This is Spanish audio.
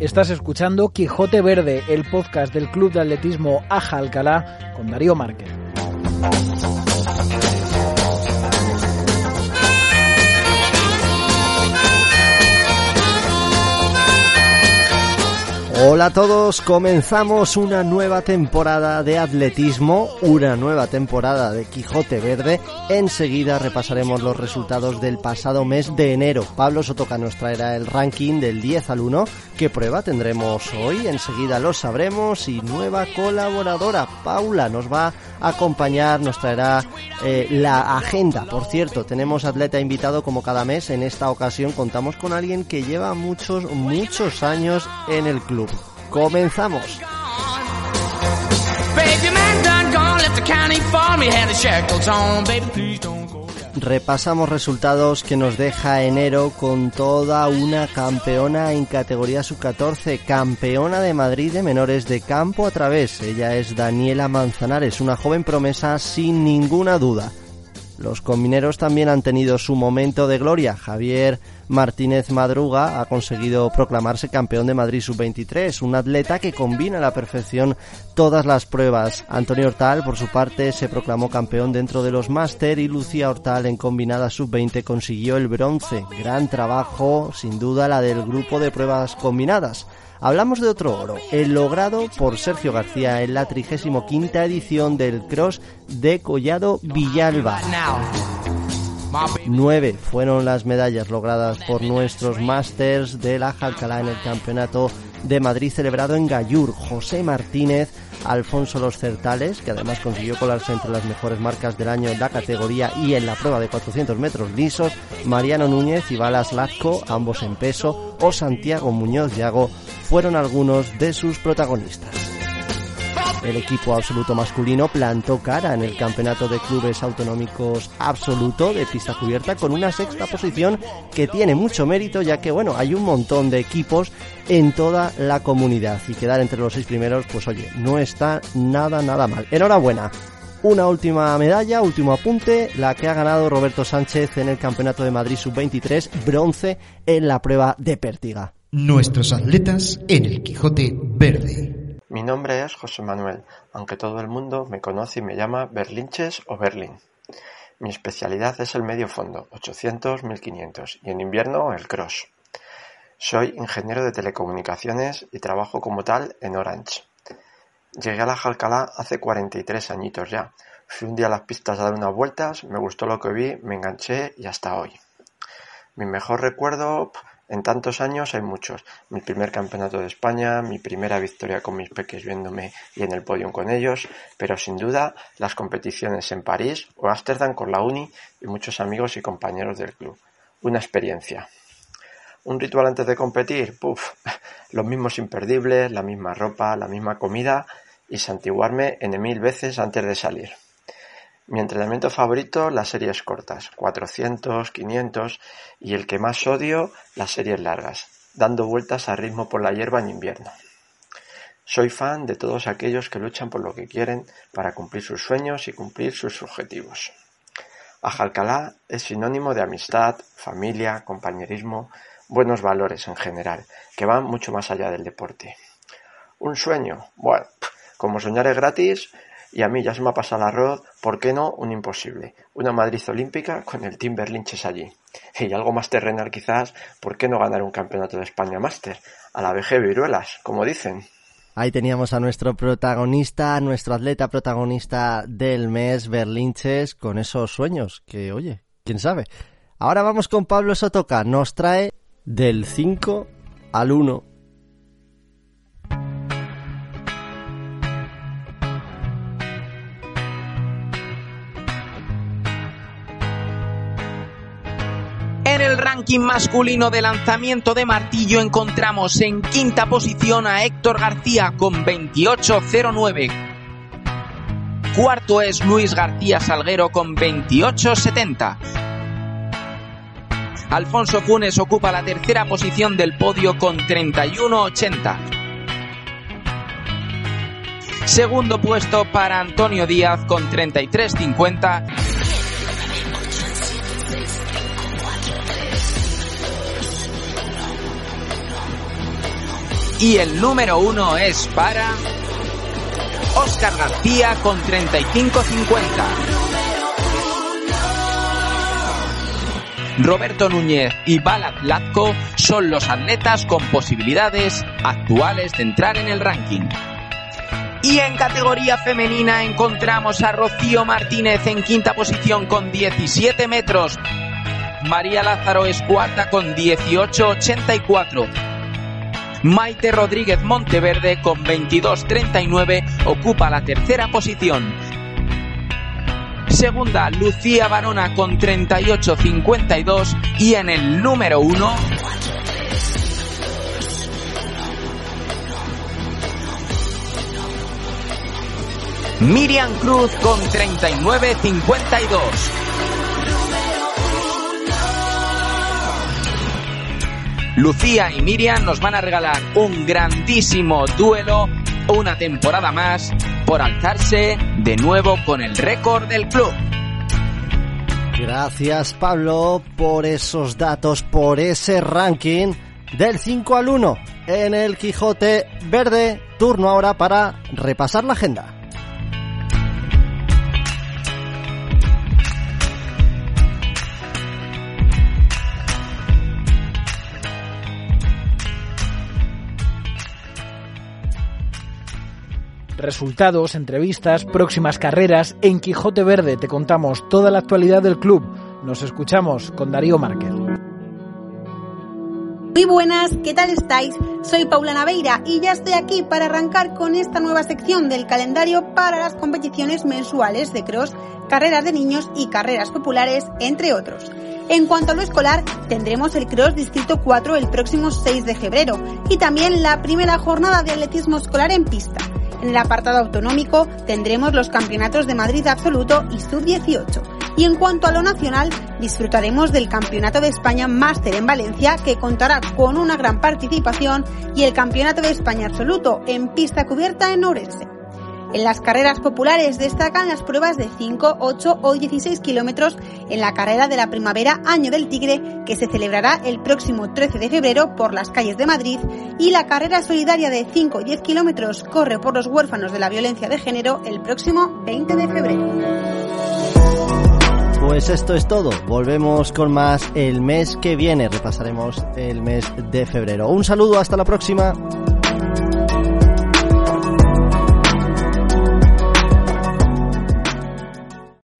Estás escuchando Quijote Verde, el podcast del Club de Atletismo Aja Alcalá con Darío Márquez. Hola a todos, comenzamos una nueva temporada de atletismo, una nueva temporada de Quijote Verde. Enseguida repasaremos los resultados del pasado mes de enero. Pablo Sotoca nos traerá el ranking del 10 al 1. ¿Qué prueba tendremos hoy? Enseguida lo sabremos. Y nueva colaboradora, Paula, nos va a acompañar, nos traerá eh, la agenda. Por cierto, tenemos atleta invitado como cada mes. En esta ocasión contamos con alguien que lleva muchos, muchos años en el club. Comenzamos. Repasamos resultados que nos deja enero con toda una campeona en categoría sub-14, campeona de Madrid de menores de campo a través. Ella es Daniela Manzanares, una joven promesa sin ninguna duda. Los combineros también han tenido su momento de gloria. Javier Martínez Madruga ha conseguido proclamarse campeón de Madrid sub-23, un atleta que combina a la perfección todas las pruebas. Antonio Hortal, por su parte, se proclamó campeón dentro de los máster y Lucía Hortal en combinada sub-20 consiguió el bronce. Gran trabajo, sin duda, la del grupo de pruebas combinadas. Hablamos de otro oro, el logrado por Sergio García en la 35 edición del Cross de Collado Villalba. Nueve fueron las medallas logradas por nuestros Masters de la Jalcalá en el Campeonato de Madrid celebrado en Gallur. José Martínez, Alfonso Los Certales, que además consiguió colarse entre las mejores marcas del año en la categoría y en la prueba de 400 metros lisos, Mariano Núñez y Balas Lazco, ambos en peso, o Santiago Muñoz Yago fueron algunos de sus protagonistas. El equipo absoluto masculino plantó cara en el campeonato de clubes autonómicos absoluto de pista cubierta con una sexta posición que tiene mucho mérito ya que bueno, hay un montón de equipos en toda la comunidad y quedar entre los seis primeros pues oye, no está nada nada mal. Enhorabuena. Una última medalla, último apunte, la que ha ganado Roberto Sánchez en el Campeonato de Madrid Sub-23, bronce en la prueba de pértiga. Nuestros atletas en el Quijote Verde. Mi nombre es José Manuel, aunque todo el mundo me conoce y me llama Berlinches o Berlin. Mi especialidad es el medio fondo, 800-1500, y en invierno el cross. Soy ingeniero de telecomunicaciones y trabajo como tal en Orange. Llegué a la Jalcalá hace 43 añitos ya. Fui un día a las pistas a dar unas vueltas, me gustó lo que vi, me enganché y hasta hoy. Mi mejor recuerdo en tantos años hay muchos. Mi primer campeonato de España, mi primera victoria con mis peques viéndome y en el podio con ellos, pero sin duda las competiciones en París o Ámsterdam con la Uni y muchos amigos y compañeros del club. Una experiencia. Un ritual antes de competir, puff, los mismos imperdibles, la misma ropa, la misma comida y santiguarme en mil veces antes de salir. Mi entrenamiento favorito, las series cortas, 400, 500 y el que más odio, las series largas, dando vueltas a ritmo por la hierba en invierno. Soy fan de todos aquellos que luchan por lo que quieren para cumplir sus sueños y cumplir sus objetivos. Ajalcalá es sinónimo de amistad, familia, compañerismo, buenos valores en general, que van mucho más allá del deporte. Un sueño, bueno, como soñar es gratis, y a mí ya se me ha pasado el arroz, ¿por qué no un imposible? Una Madrid olímpica con el Team Berlinches allí. Y algo más terrenal quizás, ¿por qué no ganar un campeonato de España Máster? A la VG Viruelas, como dicen. Ahí teníamos a nuestro protagonista, nuestro atleta protagonista del mes, Berlinches, con esos sueños, que oye, quién sabe. Ahora vamos con Pablo Sotoca, nos trae del 5 al 1 el ranking masculino de lanzamiento de martillo encontramos en quinta posición a Héctor García con 28.09. Cuarto es Luis García Salguero con 28.70. Alfonso Funes ocupa la tercera posición del podio con 31.80. Segundo puesto para Antonio Díaz con 33.50. Y el número uno es para Oscar García con 35.50. Roberto Núñez y Balat Latko son los atletas con posibilidades actuales de entrar en el ranking. Y en categoría femenina encontramos a Rocío Martínez en quinta posición con 17 metros. María Lázaro es cuarta con 18.84. Maite Rodríguez Monteverde con 22.39 ocupa la tercera posición. Segunda, Lucía Barona con 38.52 y en el número uno... Miriam Cruz con 39.52. Lucía y Miriam nos van a regalar un grandísimo duelo, una temporada más, por alzarse de nuevo con el récord del club. Gracias Pablo por esos datos, por ese ranking del 5 al 1 en el Quijote Verde. Turno ahora para repasar la agenda. Resultados, entrevistas, próximas carreras. En Quijote Verde te contamos toda la actualidad del club. Nos escuchamos con Darío Márquez. Muy buenas, ¿qué tal estáis? Soy Paula Naveira y ya estoy aquí para arrancar con esta nueva sección del calendario para las competiciones mensuales de cross, carreras de niños y carreras populares, entre otros. En cuanto a lo escolar, tendremos el Cross Distrito 4 el próximo 6 de febrero y también la primera jornada de atletismo escolar en pista. En el apartado autonómico tendremos los campeonatos de Madrid absoluto y sub-18. Y en cuanto a lo nacional, disfrutaremos del Campeonato de España Máster en Valencia, que contará con una gran participación, y el Campeonato de España absoluto en pista cubierta en Orense. En las carreras populares destacan las pruebas de 5, 8 o 16 kilómetros en la carrera de la primavera Año del Tigre, que se celebrará el próximo 13 de febrero por las calles de Madrid, y la carrera solidaria de 5 y 10 kilómetros corre por los huérfanos de la violencia de género el próximo 20 de febrero. Pues esto es todo. Volvemos con más el mes que viene. Repasaremos el mes de febrero. Un saludo, hasta la próxima.